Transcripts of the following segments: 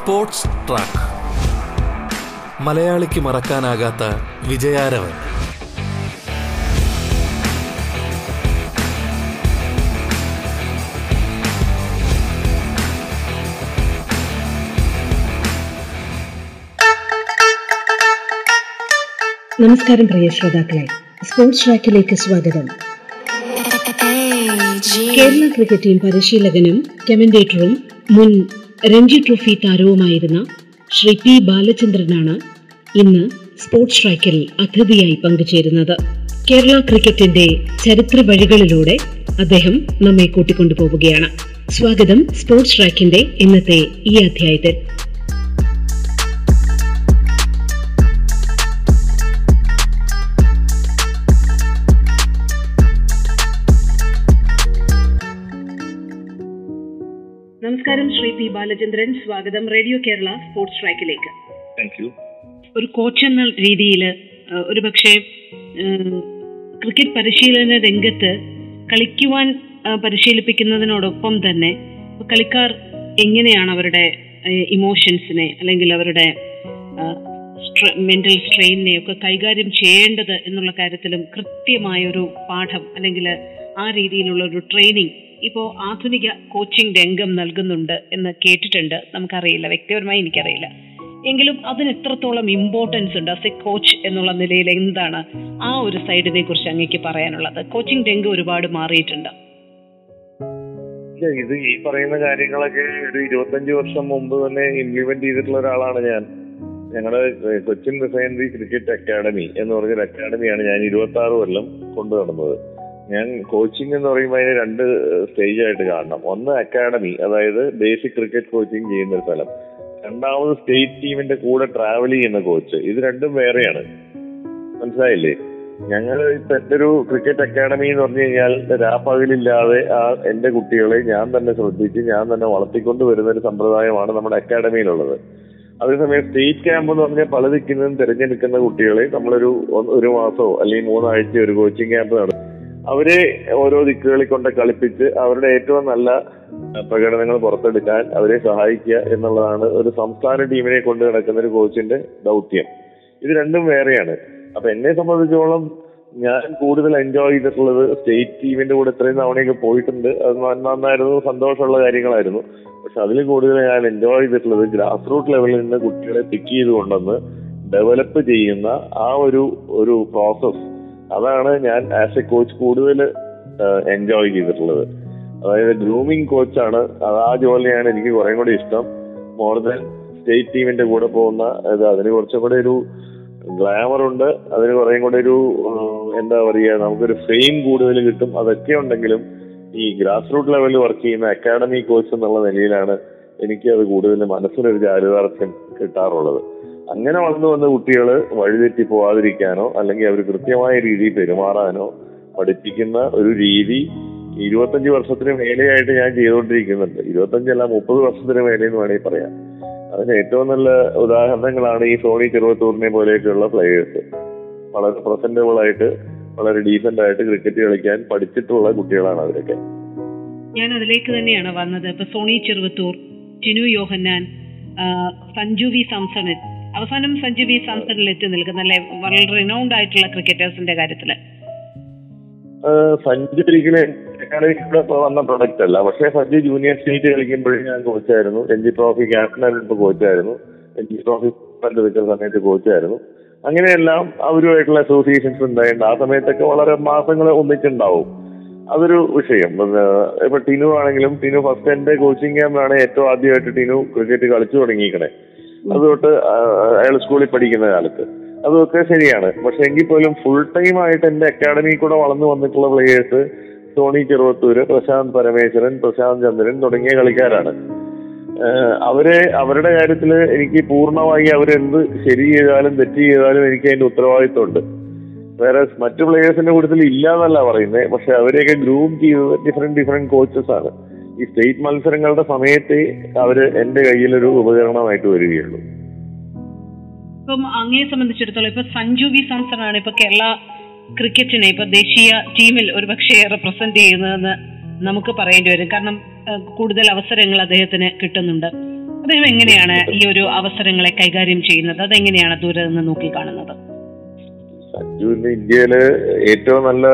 Sports track. മലയാളിക്ക് മറക്കാനാകാത്ത വിജയാരവൻ. നമസ്കാരം പ്രിയ ശ്രോതാക്കളെ. സ്പോർട്സ് ട്രാക്കിലേക്ക് സ്വാഗതം. കേരള ക്രിക്കറ്റ് ടീം പരിശീലകനും കമന്റേറ്ററും മുൻ രഞ്ജി ട്രോഫി താരവുമായിരുന്ന ശ്രീ പി ബാലചന്ദ്രനാണ് ഇന്ന് സ്പോർട്സ് ട്രാക്കിൽ അതിഥിയായി പങ്കുചേരുന്നത്. കേരള ക്രിക്കറ്റിന്റെ ചരിത്ര വഴികളിലൂടെ അദ്ദേഹം നമ്മെ കൂട്ടിക്കൊണ്ടുപോവുകയാണ്. സ്വാഗതം സ്പോർട്സ് ട്രാക്കിന്റെ ഇന്നത്തെ ഈ അധ്യായത്തിൽ. നമസ്കാരം. പി ബാലചന്ദ്രൻ. സ്വാഗതം. റേഡിയോ കേരള സ്പോർട്സ് ട്രാക്കിലേക്ക് ഒരു കോച്ച് എന്ന രീതിയിൽ ഒരു പക്ഷേ ക്രിക്കറ്റ് പരിശീലന രംഗത്ത് കളിക്കുവാൻ പരിശീലിപ്പിക്കുന്നതിനോടൊപ്പം തന്നെ കളിക്കാർ എങ്ങനെയാണ് അവരുടെ ഇമോഷൻസിനെ അല്ലെങ്കിൽ അവരുടെ മെന്റൽ സ്ട്രെയിനിനെ ഒക്കെ കൈകാര്യം ചെയ്യേണ്ടത് എന്നുള്ള കാര്യത്തിലും കൃത്യമായ ഒരു പാഠം അല്ലെങ്കിൽ ആ രീതിയിലുള്ള ഒരു ട്രെയിനിങ് ഇപ്പോൾ ആധുനിക കോച്ചിങ് രംഗം നൽകുന്നുണ്ട് എന്ന് കേട്ടിട്ടുണ്ട്. നമുക്കറിയില്ല. വ്യക്തിപരമായി എനിക്കറിയില്ല. എങ്കിലും അതിന് എത്രത്തോളം ഇമ്പോർട്ടൻസ് ഉണ്ട് ആസ് എ കോച്ച് എന്നുള്ള നിലയിൽ എന്താണ് ആ ഒരു സൈഡിനെ കുറിച്ച് അങ്ങേക്ക് പറയാനുള്ളത്? കോച്ചിങ് രംഗം ഒരുപാട് മാറിയിട്ടുണ്ട്. ഇത് ഈ പറയുന്ന കാര്യങ്ങളൊക്കെ ഒരു ഇരുപത്തഞ്ച് വർഷം മുമ്പ് തന്നെ ഇംപ്ലിമെന്റ് ചെയ്തിട്ടുള്ള ഒരാളാണ് ഞാൻ. ഞങ്ങളുടെ കൊച്ചിൻ റിഫൈനറി ക്രിക്കറ്റ് അക്കാഡമി എന്ന് പറഞ്ഞൊരു അക്കാഡമിയാണ് ഞാൻ ഇരുപത്തി ആറ് കൊല്ലം കൊണ്ടു നടന്നത് ഞാൻ കോച്ചിങ് എന്ന് പറയുമ്പോൾ അതിന് രണ്ട് സ്റ്റേജ് ആയിട്ട് കാണണം. ഒന്ന് അക്കാഡമി അതായത് ബേസിക് ക്രിക്കറ്റ് കോച്ചിങ് ചെയ്യുന്ന ഒരു സ്ഥലം. രണ്ടാമത് സ്റ്റേറ്റ് ടീമിന്റെ കൂടെ ട്രാവൽ ചെയ്യുന്ന കോച്ച് ഇത് രണ്ടും വേറെയാണ്. മനസ്സിലായില്ലേ? ഞങ്ങൾ ഇപ്പൊ എന്റെ ഒരു ക്രിക്കറ്റ് അക്കാഡമി എന്ന് പറഞ്ഞു കഴിഞ്ഞാൽ രാപ്പകലില്ലാതെ ആ എന്റെ കുട്ടികളെ ഞാൻ തന്നെ ശ്രദ്ധിച്ച് ഞാൻ തന്നെ വളർത്തിക്കൊണ്ട് വരുന്ന ഒരു സമ്പ്രദായമാണ് നമ്മുടെ അക്കാഡമിയിലുള്ളത് അതേസമയം സ്റ്റേറ്റ് ക്യാമ്പ് എന്ന് പറഞ്ഞാൽ പല തിരഞ്ഞെടുക്കുന്ന കുട്ടികളെ നമ്മളൊരു ഒരു മാസമോ അല്ലെങ്കിൽ മൂന്നാഴ്ച ഒരു കോച്ചിങ് ക്യാമ്പ് നടത്തും. അവരെ ഓരോ ദിക്കുകളിൽ കൊണ്ട് കളിപ്പിച്ച് അവരുടെ ഏറ്റവും നല്ല പ്രകടനങ്ങൾ പുറത്തെടുക്കാൻ അവരെ സഹായിക്കുക എന്നുള്ളതാണ് ഒരു സംസ്ഥാന ടീമിനെ കൊണ്ട് നടക്കുന്ന ഒരു കോച്ചിന്റെ ദൗത്യം. ഇത് രണ്ടും വേറെയാണ്. അപ്പൊ എന്നെ സംബന്ധിച്ചോളം ഞാൻ കൂടുതൽ എൻജോയ് ചെയ്തിട്ടുള്ളത് സ്റ്റേറ്റ് ടീമിന്റെ കൂടെ ഇത്രയും തവണയൊക്കെ പോയിട്ടുണ്ട്. അത് നന്ന- നന്നായിരുന്നു. സന്തോഷമുള്ള കാര്യങ്ങളായിരുന്നു. പക്ഷെ അതിൽ കൂടുതൽ ഞാൻ എൻജോയ് ചെയ്തിട്ടുള്ളത് ഗ്രാസ് റൂട്ട് ലെവലിൽ നിന്ന് കുട്ടികളെ പിക്ക് ചെയ്ത് കൊണ്ടുവന്ന് ഡെവലപ്പ് ചെയ്യുന്ന ആ ഒരു ഒരു പ്രോസസ് അതാണ് ഞാൻ ആസ് എ കോച്ച് കൂടുതൽ എൻജോയ് ചെയ്തിട്ടുള്ളത്. അതായത് ഗ്രൂമിങ് കോച്ചാണ് അത് ആ ജോലിയാണ് എനിക്ക് കുറേ കൂടി ഇഷ്ടം. മോർ ദാൻ സ്റ്റേറ്റ് ടീമിന്റെ കൂടെ പോകുന്ന ഇത് അതിന് കുറച്ചും കൂടെ ഒരു ഗ്ലാമർ ഉണ്ട്. അതിന് കുറേ കൂടെ ഒരു എന്താ പറയുക നമുക്കൊരു ഫെയിം കൂടുതൽ കിട്ടും. അതൊക്കെ ഉണ്ടെങ്കിലും ഈ ഗ്രാസ് റൂട്ട് ലെവലിൽ വർക്ക് ചെയ്യുന്ന അക്കാഡമി കോച്ച് എന്നുള്ള നിലയിലാണ് എനിക്ക് അത് കൂടുതൽ മനസ്സിനൊരു ചാരിതാർത്ഥ്യം കിട്ടാറുള്ളത്. അങ്ങനെ വളർന്നു വന്ന കുട്ടികൾ വഴിതെറ്റി പോവാതിരിക്കാനോ അല്ലെങ്കിൽ അവർ കൃത്യമായ രീതിയിൽ പെരുമാറാനോ പഠിപ്പിക്കുന്ന ഒരു രീതി ഇരുപത്തഞ്ച് വർഷത്തിന് മേലെയായിട്ട് ഞാൻ ചെയ്തുകൊണ്ടിരിക്കുന്നുണ്ട്. ഇരുപത്തഞ്ചല്ല മുപ്പത് വർഷത്തിന് മേലെ എന്ന് വേണമെങ്കിൽ പറയാം. അതിന് ഏറ്റവും നല്ല ഉദാഹരണങ്ങളാണ് ഈ സോണി ചെറുവത്തൂറിനെ പോലെയൊക്കെയുള്ള പ്ലേയേഴ്സ് വളരെ പ്രസന്റബിൾ ആയിട്ട് വളരെ ഡീസന്റ് ആയിട്ട് ക്രിക്കറ്റ് കളിക്കാൻ പഠിച്ചിട്ടുള്ള കുട്ടികളാണ് അവരൊക്കെ. ഞാൻ അതിലേക്ക് തന്നെയാണ് വന്നത്. ഇപ്പൊ സോണി ചെറുവത്തൂർ ടിനു യോഹന്നാൻ സഞ്ജു വി സാംസണൻ അവസാനം സഞ്ജു വി സാംസണിൽ എത്തി നിൽക്കുന്ന അല്ലെ? വളരെ റിനൗണ്ട് ആയിട്ടുള്ള ക്രിക്കറ്റേഴ്സിന്റെ കാര്യത്തിൽ. സഞ്ജു ഒരിക്കലും അക്കാഡമിക്കൂടെ വന്ന പ്രൊഡക്റ്റ് അല്ല. പക്ഷേ സഞ്ജു ജൂനിയർ സ്റ്റേറ്റ് കളിക്കുമ്പോഴേ ഞാൻ കോച്ചായിരുന്നു. രഞ്ജി ട്രോഫി ക്യാപ്റ്റനായിരുന്നു കോച്ചായിരുന്നു. രഞ്ജി ട്രോഫി പങ്കെടുക്കുന്ന സമയത്ത് കോച്ചായിരുന്നു. അങ്ങനെയെല്ലാം അവരുമായിട്ടുള്ള അസോസിയേഷൻസ് ഉണ്ടായിട്ടുണ്ട്. ആ സമയത്തൊക്കെ വളരെ മാസങ്ങൾ ഒന്നിച്ചുണ്ടാവും. അതൊരു വിഷയം. ഇപ്പൊ ടിനു ആണെങ്കിലും ടിനു ഫസ്റ്റ് എന്റെ കോച്ചിങ് ക്യാമ്പിലാണ് ഏറ്റവും ആദ്യമായിട്ട് ടിനു ക്രിക്കറ്റ് കളിച്ചു തുടങ്ങിയിരിക്കണേ. അത് തൊട്ട് അയാൾ സ്കൂളിൽ പഠിക്കുന്ന കാലത്ത്. അതൊക്കെ ശരിയാണ്. പക്ഷെ എങ്കിൽ പോലും ഫുൾ ടൈം ആയിട്ട് എന്റെ അക്കാഡമി കൂടെ വളർന്നു വന്നിട്ടുള്ള പ്ലേയേഴ്സ് സോണി ചെറുവത്തൂര് പ്രശാന്ത് പരമേശ്വരൻ പ്രശാന്ത് ചന്ദ്രൻ തുടങ്ങിയ കളിക്കാരാണ്. അവരെ അവരുടെ കാര്യത്തിൽ എനിക്ക് പൂർണമായി അവരെന്ത് ശരി ചെയ്താലും തെറ്റ് ചെയ്താലും എനിക്ക് അതിന്റെ ഉത്തരവാദിത്വമുണ്ട്. വേറെ മറ്റു പ്ലേയേഴ്സിന്റെ കൂട്ടത്തിൽ ഇല്ല എന്നല്ല പറയുന്നത് പക്ഷെ അവരെയൊക്കെ ഗ്രൂം ചെയ്തത് ഡിഫറെന്റ് ഡിഫറെന്റ് കോച്ചസ് ആണ്. ഈ സ്റ്റേറ്റ് മത്സരങ്ങളുടെ സമയത്തെ അവർ എന്റെ കയ്യിലൊരു ഉപകരണമായിട്ട് വരികയുള്ളൂ. ഇപ്പം അങ്ങയെ സംബന്ധിച്ചിടത്തോളം ഇപ്പൊ സഞ്ജു വി സാംസൺ ആണ് ഇപ്പൊ കേരള ക്രിക്കറ്റിനെ ഇപ്പൊ ദേശീയ ടീമിൽ ഒരുപക്ഷെ റെപ്രസെന്റ് ചെയ്യുന്നതെന്ന് നമുക്ക് പറയേണ്ടി വരും. കാരണം കൂടുതൽ അവസരങ്ങൾ അദ്ദേഹത്തിന് കിട്ടുന്നുണ്ട്. അദ്ദേഹം എങ്ങനെയാണ് ഈ ഒരു അവസരങ്ങളെ കൈകാര്യം ചെയ്യുന്നത്? അതെങ്ങനെയാണ് ദൂരെ നിന്ന് നോക്കി കാണുന്നത് സഞ്ജുവിന്റെ ഇന്ത്യയിലെ ഏറ്റവും നല്ല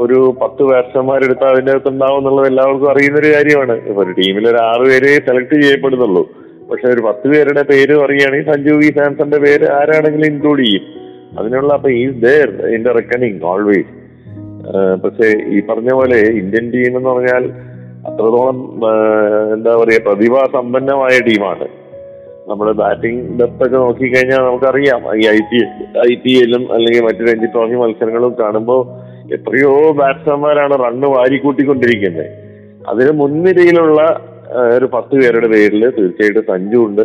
ഒരു പത്ത് ബാറ്റ്സ്മാരെടുത്ത് അതിന്റെ അകത്ത് ഉണ്ടാവും എന്നുള്ളത് എല്ലാവർക്കും അറിയുന്ന ഒരു കാര്യമാണ്. ഇപ്പൊ ഒരു ടീമിൽ ഒരു ആറ് പേരെ സെലക്ട് ചെയ്യപ്പെടുന്നുള്ളൂ. പക്ഷെ ഒരു പത്ത് പേരുടെ പേര് പറയുകയാണെങ്കിൽ സഞ്ജു വി സാംസന്റെ പേര് ആരാണെങ്കിലും ഇൻക്ലൂഡ് ചെയ്യും. അതിനുള്ള അപ്പൊ is there in the reckoning always പക്ഷേ ഈ പറഞ്ഞ പോലെ ഇന്ത്യൻ ടീം എന്ന് പറഞ്ഞാൽ അത്രത്തോളം എന്താ എന്താ പ്രതിഭാ സമ്പന്നമായ ടീമാണ് നമ്മുടെ ബാറ്റിംഗ് ഡെപ്ത് ഒക്കെ നോക്കിക്കഴിഞ്ഞാൽ നമുക്കറിയാം. ഈ ഐ പി ഐ പി എല്ലും അല്ലെങ്കിൽ മറ്റു രഞ്ജി ട്രോഫി മത്സരങ്ങളും കാണുമ്പോൾ എത്രയോ ബാറ്റ്സ്മാൻമാരാണ് റണ്ണ് വാരിക്കൂട്ടിക്കൊണ്ടിരിക്കുന്നത്. അതിന് മുൻനിരയിലുള്ള ഒരു പത്ത് പേരുടെ പേരിൽ തീർച്ചയായിട്ടും സഞ്ജു ഉണ്ട്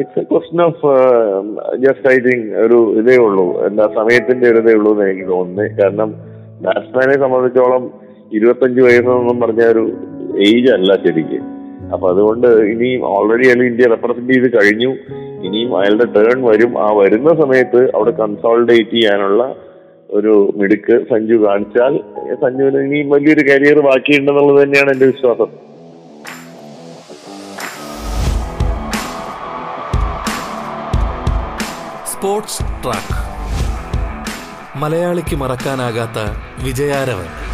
it's a question of just I think ഒരു ഇതേ ഉള്ളൂ. എന്താ സമയത്തിന്റെ ഒരു ഇതേ ഉള്ളൂ എന്ന് എനിക്ക് തോന്നുന്നത്. കാരണം ബാറ്റ്സ്മാനെ സംബന്ധിച്ചോളം ഇരുപത്തഞ്ച് വയസ്സെന്നും പറഞ്ഞ ഒരു ഏജ് അല്ല ശരിക്ക്. അപ്പൊ അതുകൊണ്ട് ഇനിയും ഓൾറെഡി അയാൾ ഇന്ത്യ റെപ്രസെന്റ് ചെയ്ത് കഴിഞ്ഞു. ഇനിയും അയാളുടെ ടേൺ വരും. ആ വരുന്ന സമയത്ത് അവിടെ കൺസോൾഡേറ്റ് ചെയ്യാനുള്ള ഒരു മിടുക്ക് സഞ്ജു കാണിച്ചാൽ സഞ്ജുവിന് ഇനിയും വലിയൊരു കരിയർ ബാക്കിയുണ്ടെന്നുള്ളത് തന്നെയാണ് എന്റെ വിശ്വാസം. Sports track. മലയാളിക്ക് മറക്കാനാകാത്ത വിജയാരവൻ.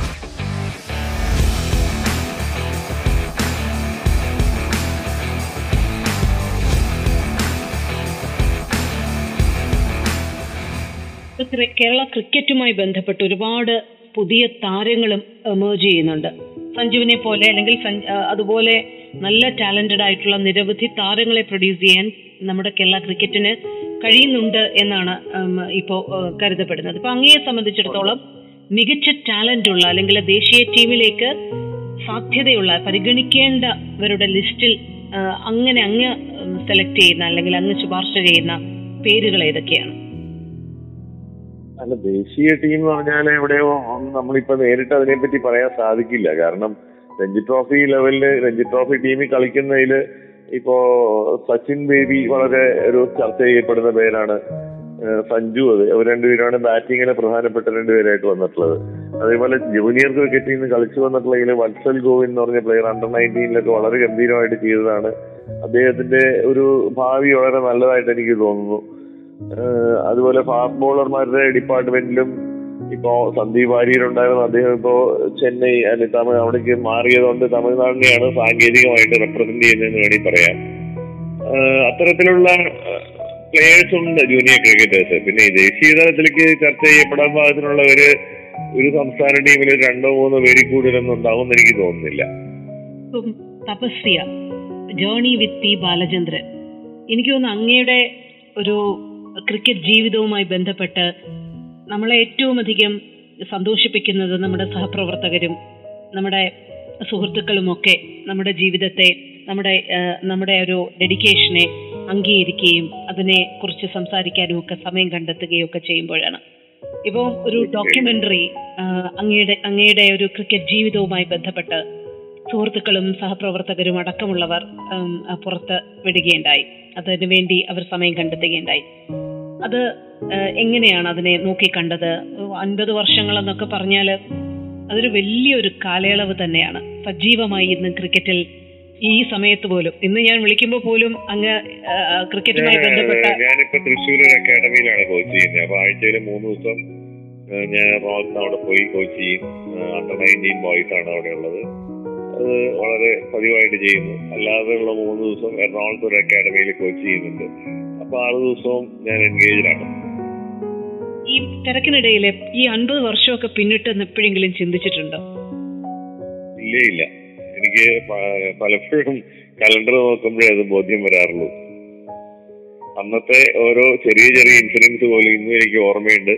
ക്രി- കേരള ക്രിക്കറ്റുമായി ബന്ധപ്പെട്ട് ഒരുപാട് പുതിയ താരങ്ങളും എമേർജ് ചെയ്യുന്നുണ്ട്. സഞ്ജുവിനെ പോലെ അല്ലെങ്കിൽ അതുപോലെ നല്ല ടാലന്റഡ് ആയിട്ടുള്ള നിരവധി താരങ്ങളെ പ്രൊഡ്യൂസ് ചെയ്യാൻ നമ്മുടെ കേരള ക്രിക്കറ്റിന് കഴിയുന്നുണ്ട് എന്നാണ് ഇപ്പോൾ ഇപ്പോ കരുതപ്പെടുന്നത്. ഇപ്പൊ അങ്ങയെ സംബന്ധിച്ചിടത്തോളം മികച്ച ടാലന്റ് ഉള്ള അല്ലെങ്കിൽ ദേശീയ ടീമിലേക്ക് സാധ്യതയുള്ള പരിഗണിക്കേണ്ടവരുടെ ലിസ്റ്റിൽ അങ്ങനെ അങ്ങ് സെലക്ട് ചെയ്യുന്ന അല്ലെങ്കിൽ അങ്ങ് ശുപാർശ ചെയ്യുന്ന പേരുകൾ ഏതൊക്കെയാണ്? അല്ല ദേശീയ ടീം എന്ന് പറഞ്ഞാൽ എവിടെയോ നമ്മളിപ്പോ നേരിട്ട് അതിനെപ്പറ്റി പറയാൻ സാധിക്കില്ല. കാരണം രഞ്ജി ട്രോഫി ലെവലിൽ രഞ്ജി ട്രോഫി ടീമിൽ കളിക്കുന്നതിൽ ഇപ്പോ സച്ചിൻ ബേബി വളരെ ഒരു ചർച്ച ചെയ്യപ്പെടുന്ന പേരാണ്. സഞ്ജു അത്. അവർ രണ്ടുപേരാണ് ബാറ്റിങ്ങിന് പ്രധാനപ്പെട്ട രണ്ടുപേരായിട്ട് വന്നിട്ടുള്ളത്. അതേപോലെ ജൂനിയർ ക്രിക്കറ്റിൽ നിന്ന് കളിച്ചു വന്നിട്ടുള്ളതിൽ വത്സൽ ഗോവിന്ദ് എന്ന് പറഞ്ഞ പ്ലെയർ അണ്ടർ നയന്റീനിലൊക്കെ വളരെ ഗംഭീരമായിട്ട് ചെയ്തതാണ്. അദ്ദേഹത്തിന്റെ ഒരു ഭാവി വളരെ നല്ലതായിട്ട് എനിക്ക് തോന്നുന്നു. അതുപോലെ ഫാസ്റ്റ് ബോളർമാരുടെ ഡിപ്പാർട്ട്മെന്റിലും ഇപ്പോ സന്ദീപ് വാര്യർ ഉണ്ടായിരുന്നു അദ്ദേഹം ഇപ്പോ ചെന്നൈ അല്ലെങ്കിൽ തമിഴ് അവിടേക്ക് മാറിയതുകൊണ്ട് തമിഴ്നാടിനെയാണ് സാങ്കേതികമായിട്ട് റെപ്രസെന്റ് ചെയ്യുന്നതെന്ന് വേണമെങ്കിൽ പറയാം. അത്തരത്തിലുള്ള പ്ലേയേഴ്സ് ഉണ്ട് ജൂനിയർ ക്രിക്കറ്റേഴ്സ് പിന്നെ ദേശീയ തലത്തിലേക്ക് ചർച്ച ചെയ്യപ്പെടാൻ പാകത്തിനുള്ള ഒരു ഒരു സംസ്ഥാന ടീമിൽ രണ്ടോ മൂന്നോ പേര് കൂടുതലൊന്നും ഉണ്ടാവും എനിക്ക് തോന്നുന്നില്ല. Tapasya journey with Balachandran. എനിക്ക് തോന്നുന്നു അങ്ങയുടെ ഒരു ക്രിക്കറ്റ് ജീവിതവുമായി ബന്ധപ്പെട്ട് നമ്മളെ ഏറ്റവും അധികം സന്തോഷിപ്പിക്കുന്നത് നമ്മുടെ സഹപ്രവർത്തകരും നമ്മുടെ സുഹൃത്തുക്കളുമൊക്കെ നമ്മുടെ ജീവിതത്തെ നമ്മുടെ നമ്മുടെ ഒരു ഡെഡിക്കേഷനെ അംഗീകരിക്കുകയും അതിനെ കുറിച്ച് സംസാരിക്കാനും ഒക്കെ സമയം കണ്ടെത്തുകയും ഒക്കെ ചെയ്യുമ്പോഴാണ്. ഇപ്പോൾ ഒരു ഡോക്യുമെന്ററി അങ്ങയുടെ അങ്ങയുടെ ഒരു ക്രിക്കറ്റ് ജീവിതവുമായി ബന്ധപ്പെട്ട് സുഹൃത്തുക്കളും സഹപ്രവർത്തകരും അടക്കമുള്ളവർ പുറത്ത് വിടുകയുണ്ടായി. അതിനുവേണ്ടി അവർ സമയം കണ്ടെത്തുകയുണ്ടായി. അത് എങ്ങനെയാണ് അതിനെ നോക്കിക്കണ്ടത് അൻപത് വർഷങ്ങൾ എന്നൊക്കെ പറഞ്ഞാൽ അതൊരു വലിയൊരു കാലയളവ് തന്നെയാണ്. സജീവമായി ഇന്ന് ക്രിക്കറ്റിൽ ഈ സമയത്ത് പോലും. ഇന്ന് ഞാൻ വിളിക്കുമ്പോൾ പോലും അങ്ങ് ക്രിക്കറ്റുമായി ബന്ധപ്പെട്ട ഞാനിപ്പോ തൃശ്ശൂർ ഒരു അക്കാഡമിയിലാണ് കോച്ച് ചെയ്യുന്നത്. അപ്പൊ ആഴ്ചയിൽ മൂന്ന് ദിവസം ഞാൻ എറണാകുളത്ത് അവിടെ പോയി കോച്ച് ചെയ്യും. അണ്ടർ നയന്റീൻ ബോയ്സ് ആണ് അവിടെ ഉള്ളത്. അത് വളരെ പതിവായിട്ട് ചെയ്യുന്നു. അല്ലാതെ ഉള്ള മൂന്ന് ദിവസം എറണാകുളത്ത് ഒരു അക്കാഡമിയിൽ കോച്ച് ചെയ്യുന്നുണ്ട്. അപ്പൊ ആറ് ദിവസവും ഞാൻ എൻഗേജ്ഡ് ഈ തിരക്കിനിടയിലെ ഈ അൻപത് വർഷമൊക്കെ പിന്നിട്ട് എപ്പോഴെങ്കിലും ചിന്തിച്ചിട്ടുണ്ടോ? ഇല്ല ഇല്ല. എനിക്ക് പലപ്പോഴും കലണ്ടർ നോക്കുമ്പോഴേ അത് ബോധ്യം വരാറുള്ളൂ. അന്നത്തെ ഓരോ ചെറിയ ചെറിയ ഇൻസിഡൻസ് പോലും ഇന്നും എനിക്ക് ഓർമ്മയുണ്ട്.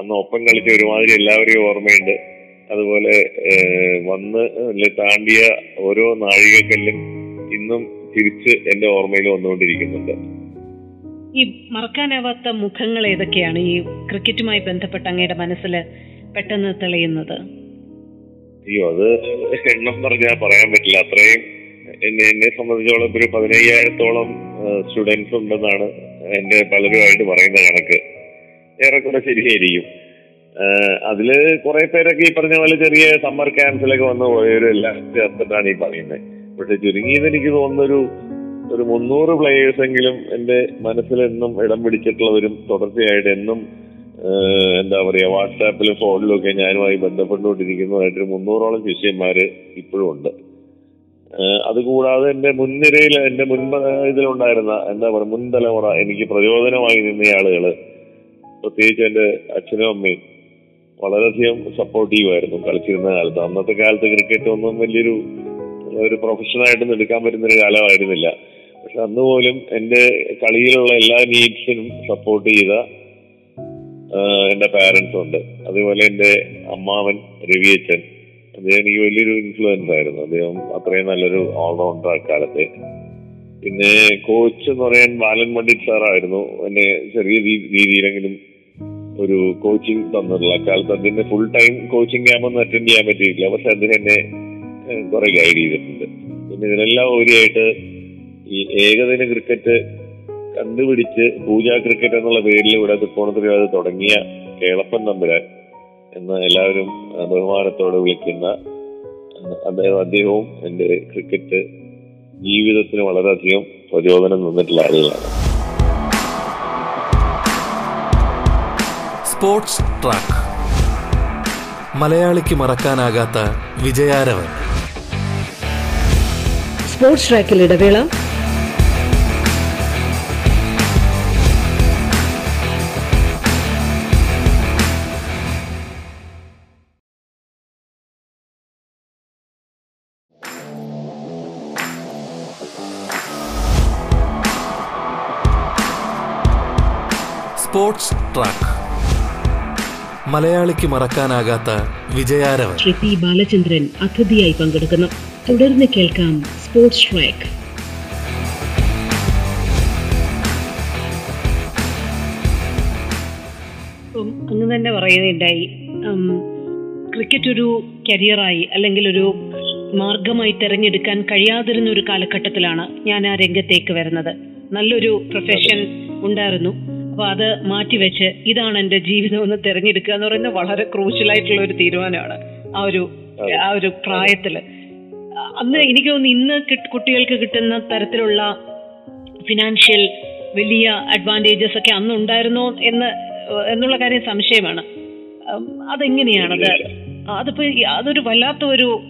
അന്ന് ഒപ്പം കളിച്ച ഒരുമാതിരി എല്ലാവരെയും ഓർമ്മയുണ്ട്. അതുപോലെ വന്ന് താണ്ടിയ ഓരോ നാഴികക്കല്ലും ഇന്നും തിരിച്ച് എന്റെ ഓർമ്മയിൽ വന്നുകൊണ്ടിരിക്കുന്നുണ്ട്. ഈ മറക്കാനാവാത്ത മുഖങ്ങൾ ഏതൊക്കെയാണ്? ഈ ക്രിക്കറ്റുമായി ബന്ധപ്പെട്ട അങ്ങയുടെ മനസ്സിൽ പെട്ടെന്ന് തെളിയുന്നത്. അയ്യോ അത് എണ്ണം പറഞ്ഞാൽ പറയാൻ പറ്റില്ല. അത്രയും എന്നെ എന്നെ സംബന്ധിച്ചോളം ഒരു പതിനയ്യായിരത്തോളം സ്റ്റുഡൻസ് ഉണ്ടെന്നാണ് എന്റെ പലരുമായിട്ട് പറയുന്ന കണക്ക്. ഏറെക്കുറെ ശരിയായിരിക്കും. അതിൽ കുറെ പേരൊക്കെ ഈ പറഞ്ഞ പോലെ ചെറിയ സമ്മർ ക്യാമ്പ്സിലൊക്കെ വന്ന് പോയവരും എല്ലാം ചേർത്തിട്ടാണ് ഈ പറയുന്നത് പക്ഷെ ചുരുങ്ങിയത് എനിക്ക് തോന്നുന്നൊരു ഒരു മുന്നൂറ് പ്ലേയേഴ്സ് എങ്കിലും എന്റെ മനസ്സിൽ എന്നും ഇടം പിടിച്ചിട്ടുള്ളവരും തുടർച്ചയായിട്ട് എന്നും എന്താ പറയാ വാട്സാപ്പിലും ഫോണിലും ഒക്കെ ഞാനുമായി ബന്ധപ്പെട്ടുകൊണ്ടിരിക്കുന്നതായിട്ട് ഒരു മുന്നൂറോളം ശിഷ്യന്മാര് ഇപ്പോഴും ഉണ്ട്. അതുകൂടാതെ എന്റെ മുൻനിരയിൽ എന്റെ മുൻ ഇതിലുണ്ടായിരുന്ന എന്താ പറയുക മുൻ തലമുറ എനിക്ക് പ്രചോദനമായി നിന്ന ആളുകൾ പ്രത്യേകിച്ച് എന്റെ അച്ഛനും അമ്മയും വളരെയധികം സപ്പോർട്ടീവ് ആയിരുന്നു കളിച്ചിരുന്ന കാലത്ത്. അന്നത്തെ കാലത്ത് ക്രിക്കറ്റ് ഒന്നും വലിയൊരു ഒരു പ്രൊഫഷനായിട്ടൊന്നും എടുക്കാൻ പറ്റുന്ന ഒരു കാലമായിരുന്നില്ല. അന്ന് പോലും എന്റെ കളിയിലുള്ള എല്ലാ നീഡ്സിനും സപ്പോർട്ട് ചെയ്ത എന്റെ പാരന്റ്സ് ഉണ്ട്. അതുപോലെ എന്റെ അമ്മാവൻ രവിയച്ചൻ. അദ്ദേഹം എനിക്ക് വലിയൊരു ഇൻഫ്ലുവൻസ് ആയിരുന്നു. അദ്ദേഹം അത്രയും നല്ലൊരു ഓൾറൗണ്ടർ അക്കാലത്തെ പിന്നെ കോച്ച് എന്ന് പറയാൻ ബാലൻ പണ്ഡിറ്റ് സാറായിരുന്നു എന്നെ ചെറിയ രീതിയിലെങ്കിലും ഒരു കോച്ചിങ് തന്നിട്ടുള്ള അക്കാലത്ത് അദ്ദേഹത്തെ ഫുൾ ടൈം കോച്ചിങ് ക്യാമ്പ് ഒന്നും അറ്റൻഡ് ചെയ്യാൻ പറ്റിയിട്ടില്ല. പക്ഷെ അദ്ദേഹം എന്നെ കുറെ ഗൈഡ് ചെയ്തിട്ടുണ്ട്. പിന്നെ ഇതിനെല്ലാം ഉപരിയായിട്ട് ഈ ഏകദിന ക്രിക്കറ്റ് കണ്ടുപിടിച്ച് പൂജ ക്രിക്കറ്റ് എന്നുള്ള പേരിൽ ഇവിടെ തൃക്കോണത്തിൽ അത് തുടങ്ങിയ കേളപ്പൻ തമ്പുരാൻ എന്ന് എല്ലാവരും ബഹുമാനത്തോടെ വിളിക്കുന്ന അദ്ദേഹം അദ്ദേഹവും എന്റെ ക്രിക്കറ്റ് ജീവിതത്തിന് വളരെയധികം പ്രചോദനം നിന്നിട്ടുള്ള ആളുകളാണ്. Sports track. മലയാളിക്ക് മറക്കാനാകാത്ത വിജയാരവൻ. സ്പോർട്സ് ട്രാക്കിൽ ഇടവേള. Sports track. മലയാളിക്ക് മറക്കാനാകാത്ത വിജയാരവൻ. ശ്രീ ബാലചന്ദ്രൻ അതിഥിയായി പങ്കെടുക്കുന്നു. തുടർന്ന് കേൾക്കാം സ്പോർട്സ് ട്രാക്ക്. അങ്ങ് തന്നെ പറയുന്നുണ്ടായി. ക്രിക്കറ്റ് ഒരു കരിയറായി അല്ലെങ്കിൽ ഒരു മാർഗമായി തിരഞ്ഞെടുക്കാൻ കഴിയാതിരുന്ന ഒരു കാലഘട്ടത്തിലാണ് ഞാൻ ആ രംഗത്തേക്ക് വരുന്നത്. നല്ലൊരു പ്രൊഫഷൻ ഉണ്ടായിരുന്നു. അപ്പൊ അത് മാറ്റിവെച്ച് ഇതാണ് എന്റെ ജീവിതം എന്ന് തിരഞ്ഞെടുക്കുക എന്ന് പറയുന്നത് വളരെ ക്രൂഷ്യൽ ആയിട്ടുള്ള ഒരു തീരുമാനമാണ്. ആ ഒരു ആ ഒരു പ്രായത്തിൽ. അന്ന് എനിക്ക് തോന്നുന്നു ഇന്ന് കിട്ട്- കുട്ടികൾക്ക് കിട്ടുന്ന തരത്തിലുള്ള ഫിനാൻഷ്യൽ വലിയ അഡ്വാന്റേജസ് ഒക്കെ അന്ന് ഉണ്ടായിരുന്നോ എന്ന് എന്നുള്ള കാര്യം സംശയമാണ്. അതെങ്ങനെയാണത്? അതിപ്പോ അതൊരു വല്ലാത്ത ഒരു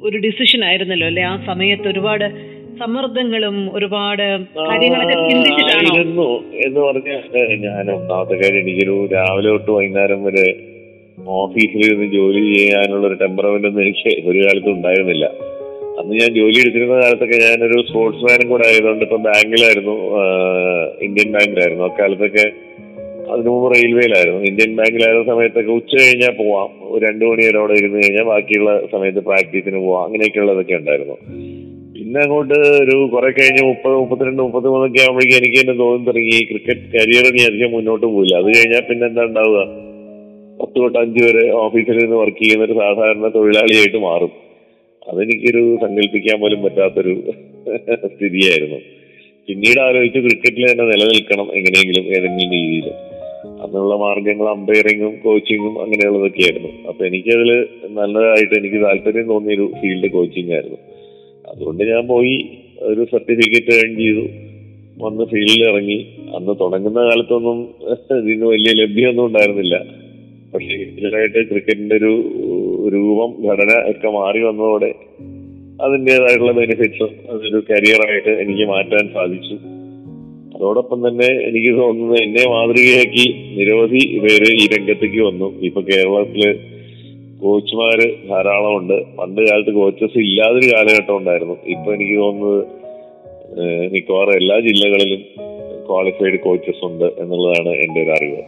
ഒരു ഡിസിഷൻ ആയിരുന്നല്ലോ അല്ലെ? ആ സമയത്ത് ഒരുപാട് സമ്മർദ്ദങ്ങളും ഒരുപാട് കാര്യങ്ങളൊക്കെ എന്ന് പറഞ്ഞാൽ ഞാൻ ഒന്നാമത്തെ കാര്യം എനിക്കൊരു രാവിലെ തൊട്ട് വൈകുന്നേരം വരെ ഓഫീസിൽ ഇരുന്ന് ജോലി ചെയ്യാനുള്ള ഒരു ടെമ്പറമെന്റ് ഒന്നും എനിക്ക് ഒരു കാലത്തും ഉണ്ടായിരുന്നില്ല. അന്ന് ഞാൻ ജോലി എടുത്തിരുന്ന കാലത്തൊക്കെ ഞാനൊരു സ്പോർട്സ്മാനും കൂടെ ആയതുകൊണ്ട് ഇപ്പൊ ബാങ്കിലായിരുന്നു ഇന്ത്യൻ ബാങ്കിലായിരുന്നു. അക്കാലത്തൊക്കെ അതിനു മുമ്പ് റെയിൽവേയിലായിരുന്നു ഇന്ത്യൻ ബാങ്കിലായിരുന്ന സമയത്തൊക്കെ ഉച്ച കഴിഞ്ഞാൽ പോവാം. ഒരു രണ്ടു മണി വരെ അവിടെ ഇരുന്ന് കഴിഞ്ഞാൽ ബാക്കിയുള്ള സമയത്ത് പ്രാക്ടീസിന് പോവാം. അങ്ങനെയൊക്കെയുള്ളതൊക്കെ ഉണ്ടായിരുന്നു. പിന്നെ അങ്ങോട്ട് ഒരു കുറെ കഴിഞ്ഞ് മുപ്പത് മുപ്പത്തിരണ്ട് മുപ്പത്തി മൂന്നൊക്കെ ആകുമ്പോഴേക്കും എനിക്ക് തന്നെ തോന്നി തുടങ്ങി. ക്രിക്കറ്റ് കരിയർ ഇനി അധികം മുന്നോട്ട് പോയില്ല അത് കഴിഞ്ഞാൽ പിന്നെ എന്താ ഉണ്ടാവുക? പത്ത് തൊട്ട് അഞ്ച് വരെ ഓഫീസിൽ നിന്ന് വർക്ക് ചെയ്യുന്ന ഒരു സാധാരണ തൊഴിലാളിയായിട്ട് മാറും. അതെനിക്കൊരു സങ്കല്പിക്കാൻ പോലും പറ്റാത്തൊരു സ്ഥിതിയായിരുന്നു. പിന്നീട് ആലോചിച്ച് ക്രിക്കറ്റിൽ തന്നെ നിലനിൽക്കണം എങ്ങനെയെങ്കിലും ഏതെങ്കിലും രീതിയിൽ. അന്നുള്ള മാർഗങ്ങൾ അമ്പയറിങ്ങും കോച്ചിങ്ങും അങ്ങനെയുള്ളതൊക്കെയായിരുന്നു. അപ്പൊ എനിക്കതിൽ നല്ലതായിട്ട് എനിക്ക് താല്പര്യം തോന്നിയൊരു ഫീൽഡ് കോച്ചിങ് ആയിരുന്നു. അതുകൊണ്ട് ഞാൻ പോയി ഒരു സർട്ടിഫിക്കറ്റ് ഏൺ ചെയ്തു. വന്ന് ഫീൽഡിൽ ഇറങ്ങി. അന്ന് തുടങ്ങുന്ന കാലത്തൊന്നും ഇതിന് വലിയ ലഭ്യമൊന്നും ഉണ്ടായിരുന്നില്ല. പക്ഷേ ഇതിലായിട്ട് ക്രിക്കറ്റിന്റെ ഒരു രൂപം ഘടന ഒക്കെ മാറി വന്നതോടെ അതിന്റെതായിട്ടുള്ള ബെനിഫിറ്റ്സും അതൊരു കരിയറായിട്ട് എനിക്ക് മാറ്റാൻ സാധിച്ചു. അതോടൊപ്പം തന്നെ എനിക്ക് തോന്നുന്നത് എന്നെ മാതൃകയാക്കി നിരവധി പേര് ഈ രംഗത്തേക്ക് വന്നു. ഇപ്പൊ കേരളത്തിൽ കോച്ചുമാര് ധാരാളമുണ്ട്. പണ്ട് കാലത്ത് കോച്ചസ് ഇല്ലാതൊരു കാലഘട്ടം ഉണ്ടായിരുന്നു. ഇപ്പൊ എനിക്ക് തോന്നുന്നത് മിക്കവാറും എല്ലാ ജില്ലകളിലും ക്വാളിഫൈഡ് കോച്ചസ് ഉണ്ട് എന്നുള്ളതാണ് എന്റെ ഒരു അറിവ്.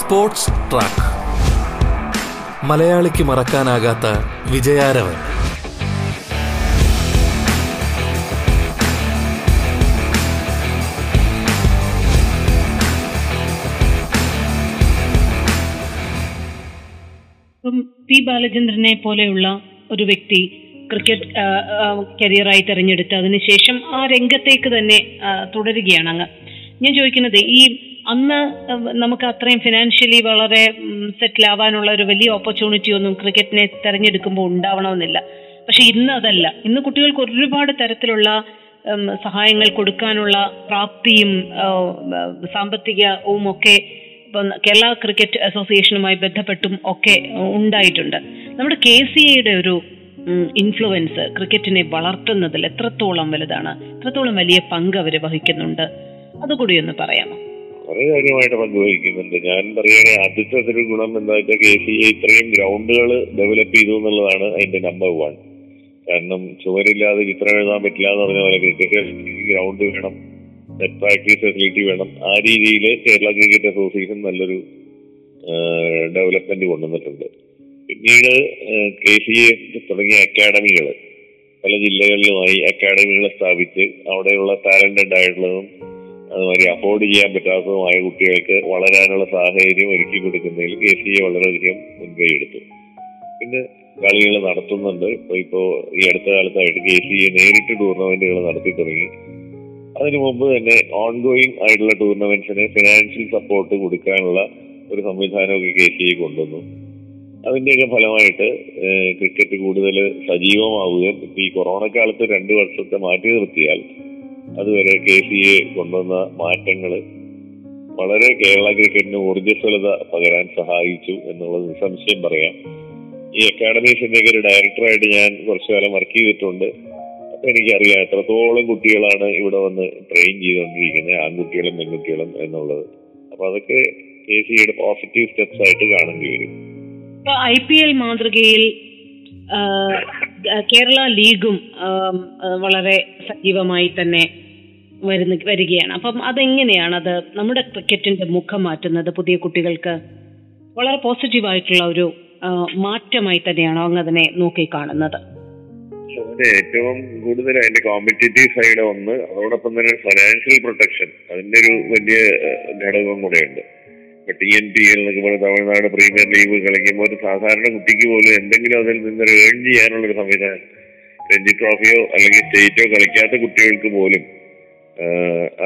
Sports track. മലയാളിക്ക് മറക്കാനാകാത്ത വിജയാരവൻ. പി ബാലചന്ദ്രനെ പോലെയുള്ള ഒരു വ്യക്തി ക്രിക്കറ്റ് കരിയറായി തിരഞ്ഞെടുത്ത് അതിനുശേഷം ആ രംഗത്തേക്ക് തന്നെ തുടരുകയാണ് അങ്ങ്. ഞാൻ ചോദിക്കുന്നത് ഈ അന്ന് നമുക്ക് അത്രയും ഫിനാൻഷ്യലി വളരെ സെറ്റിൽ ആവാനുള്ള ഒരു വലിയ ഓപ്പർച്യൂണിറ്റി ഒന്നും ക്രിക്കറ്റിനെ തെരഞ്ഞെടുക്കുമ്പോൾ ഉണ്ടാവണമെന്നില്ല. പക്ഷെ ഇന്ന് അതല്ല. ഇന്ന് കുട്ടികൾക്ക് ഒരുപാട് തരത്തിലുള്ള സഹായങ്ങൾ കൊടുക്കാനുള്ള പ്രാപ്തിയും സാമ്പത്തികവും ഒക്കെ കേരള ക്രിക്കറ്റ് അസോസിയേഷനുമായി ബന്ധപ്പെട്ടും ഒക്കെ ഉണ്ടായിട്ടുണ്ട്. നമ്മുടെ കെ സി എയുടെ ഒരു ഇൻഫ്ലുവൻസ് ക്രിക്കറ്റിനെ വളർത്തുന്നതിൽ എത്രത്തോളം വലുതാണ്? എത്രത്തോളം വലിയ പങ്ക് അവർ വഹിക്കുന്നുണ്ട്? അതുകൂടി ഒന്ന് പറയാമോ? വളരെ കാര്യമായിട്ട് പങ്കുവഹിക്കുന്നുണ്ട് ഞാൻ പറയുകയാണെങ്കിൽ ആദ്യത്തെ ഒരു ഗുണം എന്താ വെച്ചാൽ കെ സി എ ഇത്രയും ഗ്രൗണ്ടുകൾ ഡെവലപ്പ് ചെയ്തു എന്നുള്ളതാണ് അതിന്റെ നമ്പർ വൺ കാരണം ചുവരില്ലാതെ ചിത്രം എഴുതാൻ പറ്റില്ല എന്ന് പറഞ്ഞ പോലെ ക്രിക്കറ്റ് ഗ്രൗണ്ട് വേണം. പ്രാക്ടീസ് ഫെസിലിറ്റി വേണം. ആ രീതിയിൽ കേരള ക്രിക്കറ്റ് അസോസിയേഷൻ നല്ലൊരു ഡെവലപ്മെന്റ് കൊണ്ടുവന്നിട്ടുണ്ട്. പിന്നീട് കെ സി എ തുടങ്ങിയ അക്കാഡമികൾ പല ജില്ലകളിലുമായി അക്കാഡമികൾ സ്ഥാപിച്ച് അവിടെയുള്ള ടാലന്റഡ് ആയിട്ടുള്ളതും അതുമാതിരി അഫോർഡ് ചെയ്യാൻ പറ്റാത്തതുമായ കുട്ടികൾക്ക് വളരാനുള്ള സാഹചര്യം ഒരുക്കി കൊടുക്കുന്നതിൽ കെ സി എ വളരെയധികം മുൻകൈ എടുത്തു. പിന്നെ കളികൾ നടത്തുന്നുണ്ട്. ഇപ്പൊ ഇപ്പോ ഈ അടുത്ത കാലത്തായിട്ട് കെ സി എ നേരിട്ട് ടൂർണമെന്റുകൾ നടത്തി തുടങ്ങി. അതിനു മുമ്പ് തന്നെ ഓൺഗോയിങ് ആയിട്ടുള്ള ടൂർണമെന്റ്സിന് ഫിനാൻഷ്യൽ സപ്പോർട്ട് കൊടുക്കാനുള്ള ഒരു സംവിധാനമൊക്കെ കെ സി ഐ കൊണ്ടുവന്നു. അതിന്റെയൊക്കെ ഫലമായിട്ട് ക്രിക്കറ്റ് കൂടുതൽ സജീവമാവുകയും ഇപ്പൊ ഈ കൊറോണ കാലത്ത് രണ്ടു വർഷത്തെ മാറ്റി നിർത്തിയാൽ അതുവരെ കെ സി എ കൊണ്ടുവന്ന മാറ്റങ്ങൾ വളരെ കേരള ക്രിക്കറ്റിന് ഊർജസ്വലത പകരാൻ സഹായിച്ചു എന്നുള്ളത് നിസ്സംശയം പറയാം. ഈ അക്കാഡമീസിന്റെ ഒക്കെ ഒരു ഡയറക്ടറായിട്ട് ഞാൻ കുറച്ചു കാലം വർക്ക് ചെയ്തിട്ടുണ്ട്. എനിക്കറിയാം. എത്രത്തോളം കുട്ടികളാണ് ഇവിടെ വന്ന് ട്രെയിൻ ചെയ്തുകൊണ്ടിരിക്കുന്നത് ആൺകുട്ടികളും പെൺകുട്ടികളും എന്നുള്ളത്. അപ്പൊ അതൊക്കെ കെ പോസിറ്റീവ് സ്റ്റെപ്സ് ആയിട്ട് കാണേണ്ടി വരും. ഐ പി എൽ മാതൃകയിൽ കേരള ലീഗും വളരെ സജീവമായി തന്നെ വരുന്ന വരികയാണ്. അപ്പം അതെങ്ങനെയാണ് അത് നമ്മുടെ ക്രിക്കറ്റിന്റെ മുഖം മാറ്റുന്നത്? പുതിയ കുട്ടികൾക്ക് വളരെ പോസിറ്റീവായിട്ടുള്ള ഒരു മാറ്റമായി തന്നെയാണോ അങ്ങ് അതിനെ നോക്കി കാണുന്നത് അതിന്റെ ഏറ്റവും കൂടുതൽ അതിന്റെ കോമ്പറ്റേറ്റീവ് സൈഡ് ഒന്ന് അതോടൊപ്പം തന്നെ ഫൈനാൻഷ്യൽ പ്രൊട്ടക്ഷൻ അതിന്റെ ഒരു വലിയ ഘടകം കൂടെയുണ്ട്. ഇപ്പൊ ടി എൻ പി എന്നൊക്കെ പറഞ്ഞ തമിഴ്നാട് പ്രീമിയർ ലീഗ് കളിക്കുമ്പോൾ ഒരു സാധാരണ കുട്ടിക്ക് പോലും എന്തെങ്കിലും അതിൽ നിന്ന് ഏൺ ചെയ്യാനുള്ള ഒരു സംവിധാനം രഞ്ജി ട്രോഫിയോ അല്ലെങ്കിൽ സ്റ്റേറ്റോ കളിക്കാത്ത കുട്ടികൾക്ക് പോലും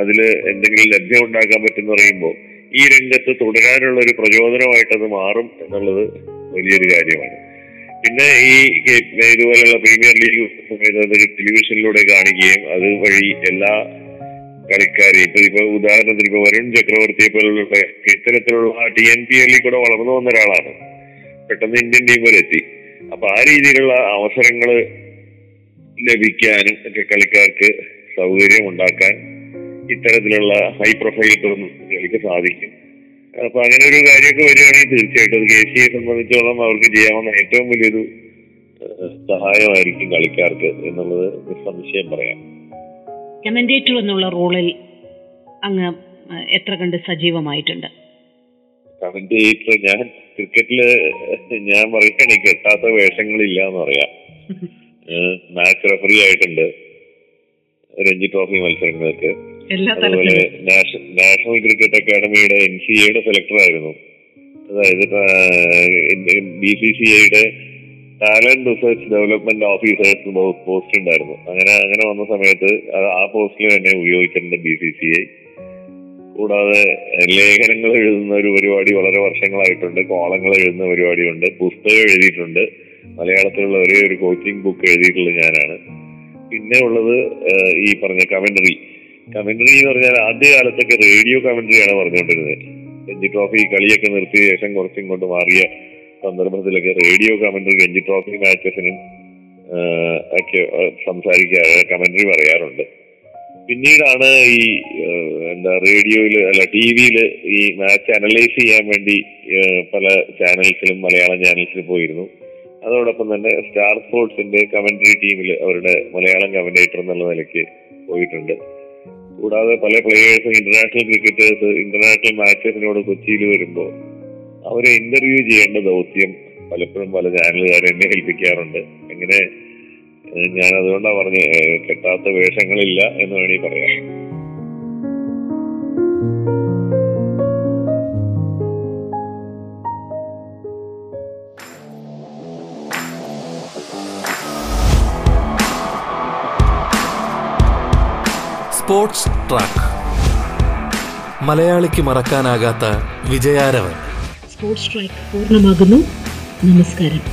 അതിൽ എന്തെങ്കിലും ലഭ്യം ഉണ്ടാക്കാൻ പറ്റുമെന്ന് പറയുമ്പോൾ ഈ രംഗത്ത് തുടരാനുള്ള ഒരു പ്രചോദനമായിട്ട് അത് മാറും എന്നുള്ളത് വലിയൊരു കാര്യമാണ്. പിന്നെ ഈ ഇതുപോലുള്ള പ്രീമിയർ ലീഗ് ടെലിവിഷനിലൂടെ കാണിക്കുകയും അതുവഴി എല്ലാ കളിക്കാരെയും ഇപ്പൊ ഇപ്പൊ ഉദാഹരണത്തിന് ഇപ്പൊ വരുൺ ചക്രവർത്തിയെ പോലുള്ള ഇത്തരത്തിലുള്ള ടി എൻ പി എല്ലിൽ കൂടെ വളർന്നു വന്ന ഒരാളാണ്. പെട്ടെന്ന് ഇന്ത്യൻ ടീം വരെ എത്തി. അപ്പൊ ആ രീതിയിലുള്ള അവസരങ്ങൾ ലഭിക്കാനും ഒക്കെ കളിക്കാർക്ക് സൗകര്യം ഉണ്ടാക്കാൻ ഇത്തരത്തിലുള്ള ഹൈ പ്രൊഫൈൽ ടൂർണമെന്റുകൾക്ക് സാധിക്കും. അപ്പൊ അങ്ങനെ ഒരു കാര്യമൊക്കെ വരികയാണെങ്കിൽ തീർച്ചയായിട്ടും അത് കെ സി യെ സംബന്ധിച്ചോളം അവർക്ക് ചെയ്യാവുന്ന ഏറ്റവും വലിയൊരു സഹായമായിരിക്കും കളിക്കാർക്ക് എന്നുള്ളത് നിസ്സംശയം പറയാം. കമന്റേറ്റർ എന്നുള്ള റോളിൽ അങ്ങ് എത്ര കണ്ട് സജീവമായിട്ടുണ്ട്? കമന്റേറ്റർ ഞാൻ ക്രിക്കറ്റിൽ ഞാൻ പറയുകയാണെങ്കിൽ കെട്ടാത്ത വേഷങ്ങളില്ല എന്ന് പറയാം. മാച്ച് റെഫറി ആയിട്ടുണ്ട്. രഞ്ജി ട്രോഫി മത്സരങ്ങൾക്ക്. എല്ലാ അതുപോലെ നാഷണൽ ക്രിക്കറ്റ് അക്കാദമിയുടെ എൻ സി എയുടെ സെലക്ടർ ആയിരുന്നു. അതായത് ബി സി സി ഐയുടെ talent research development officers post ഉണ്ടായിരുന്നു. അങ്ങനെ അങ്ങനെ വന്ന സമയത്ത് ആ പോസ്റ്റിൽ തന്നെ ഉപയോഗിച്ചിട്ടുണ്ട് ബി സി സി ഐ. കൂടാതെ ലേഖനങ്ങൾ എഴുതുന്ന ഒരു പരിപാടി വളരെ വർഷങ്ങളായിട്ടുണ്ട്. കോളങ്ങൾ എഴുതുന്ന പരിപാടിയുണ്ട്. പുസ്തകം എഴുതിയിട്ടുണ്ട്. മലയാളത്തിലുള്ള ഒരേ ഒരു കോച്ചിങ് ബുക്ക് എഴുതിയിട്ടുള്ളത് ഞാനാണ്. പിന്നെ ഉള്ളത് ഈ പറഞ്ഞ കമന്ററി കമന്ററി എന്ന് പറഞ്ഞാൽ ആദ്യ കാലത്തൊക്കെ റേഡിയോ കമന്ററിയാണ് പറഞ്ഞുകൊണ്ടിരുന്നത്. രഞ്ജി ട്രോഫി കളിയൊക്കെ നിർത്തിയ ശേഷം കുറച്ചും കൊണ്ട് മാറിയ സന്ദർഭത്തിലൊക്കെ റേഡിയോ കമന്ററി രഞ്ജി ട്രോഫി മാച്ചസിനും ഒക്കെ സംസാരിക്കാറ് കമന്ററി പറയാറുണ്ട്. പിന്നീടാണ് ഈ എന്താ റേഡിയോയിൽ അല്ല ടി വിയിൽ ഈ മാച്ച് അനലൈസ് ചെയ്യാൻ വേണ്ടി പല ചാനൽസിലും മലയാളം ചാനൽസിൽ പോയിരുന്നു. അതോടൊപ്പം തന്നെ സ്റ്റാർ സ്പോർട്സിന്റെ കമന്ററി ടീമിൽ അവരുടെ മലയാളം കമന്റേറ്റർ എന്നുള്ള നിലയ്ക്ക് പോയിട്ടുണ്ട്. കൂടാതെ പല പ്ലേയേഴ്സും ഇന്റർനാഷണൽ ക്രിക്കറ്റേഴ്സ് ഇന്റർനാഷണൽ മാച്ചസിനോട് കൊച്ചിയിൽ വരുമ്പോൾ അവരെ ഇന്റർവ്യൂ ചെയ്യേണ്ട ദൗത്യം പലപ്പോഴും പല ചാനലുകാർ എന്നെ ഏൽപ്പിക്കാറുണ്ട്. അങ്ങനെ ഞാൻ അതുകൊണ്ടാണ് പറഞ്ഞ കെട്ടാത്ത വേഷങ്ങളില്ല എന്ന് വേണമെങ്കിൽ പറയാം. Sports track. മലയാളിക്ക് മറക്കാനാകാത്ത വിജയാരവൻ. സ്പോർട്സ് ട്രാക്ക് പൂർണമാകുന്നു. നമസ്കാരം.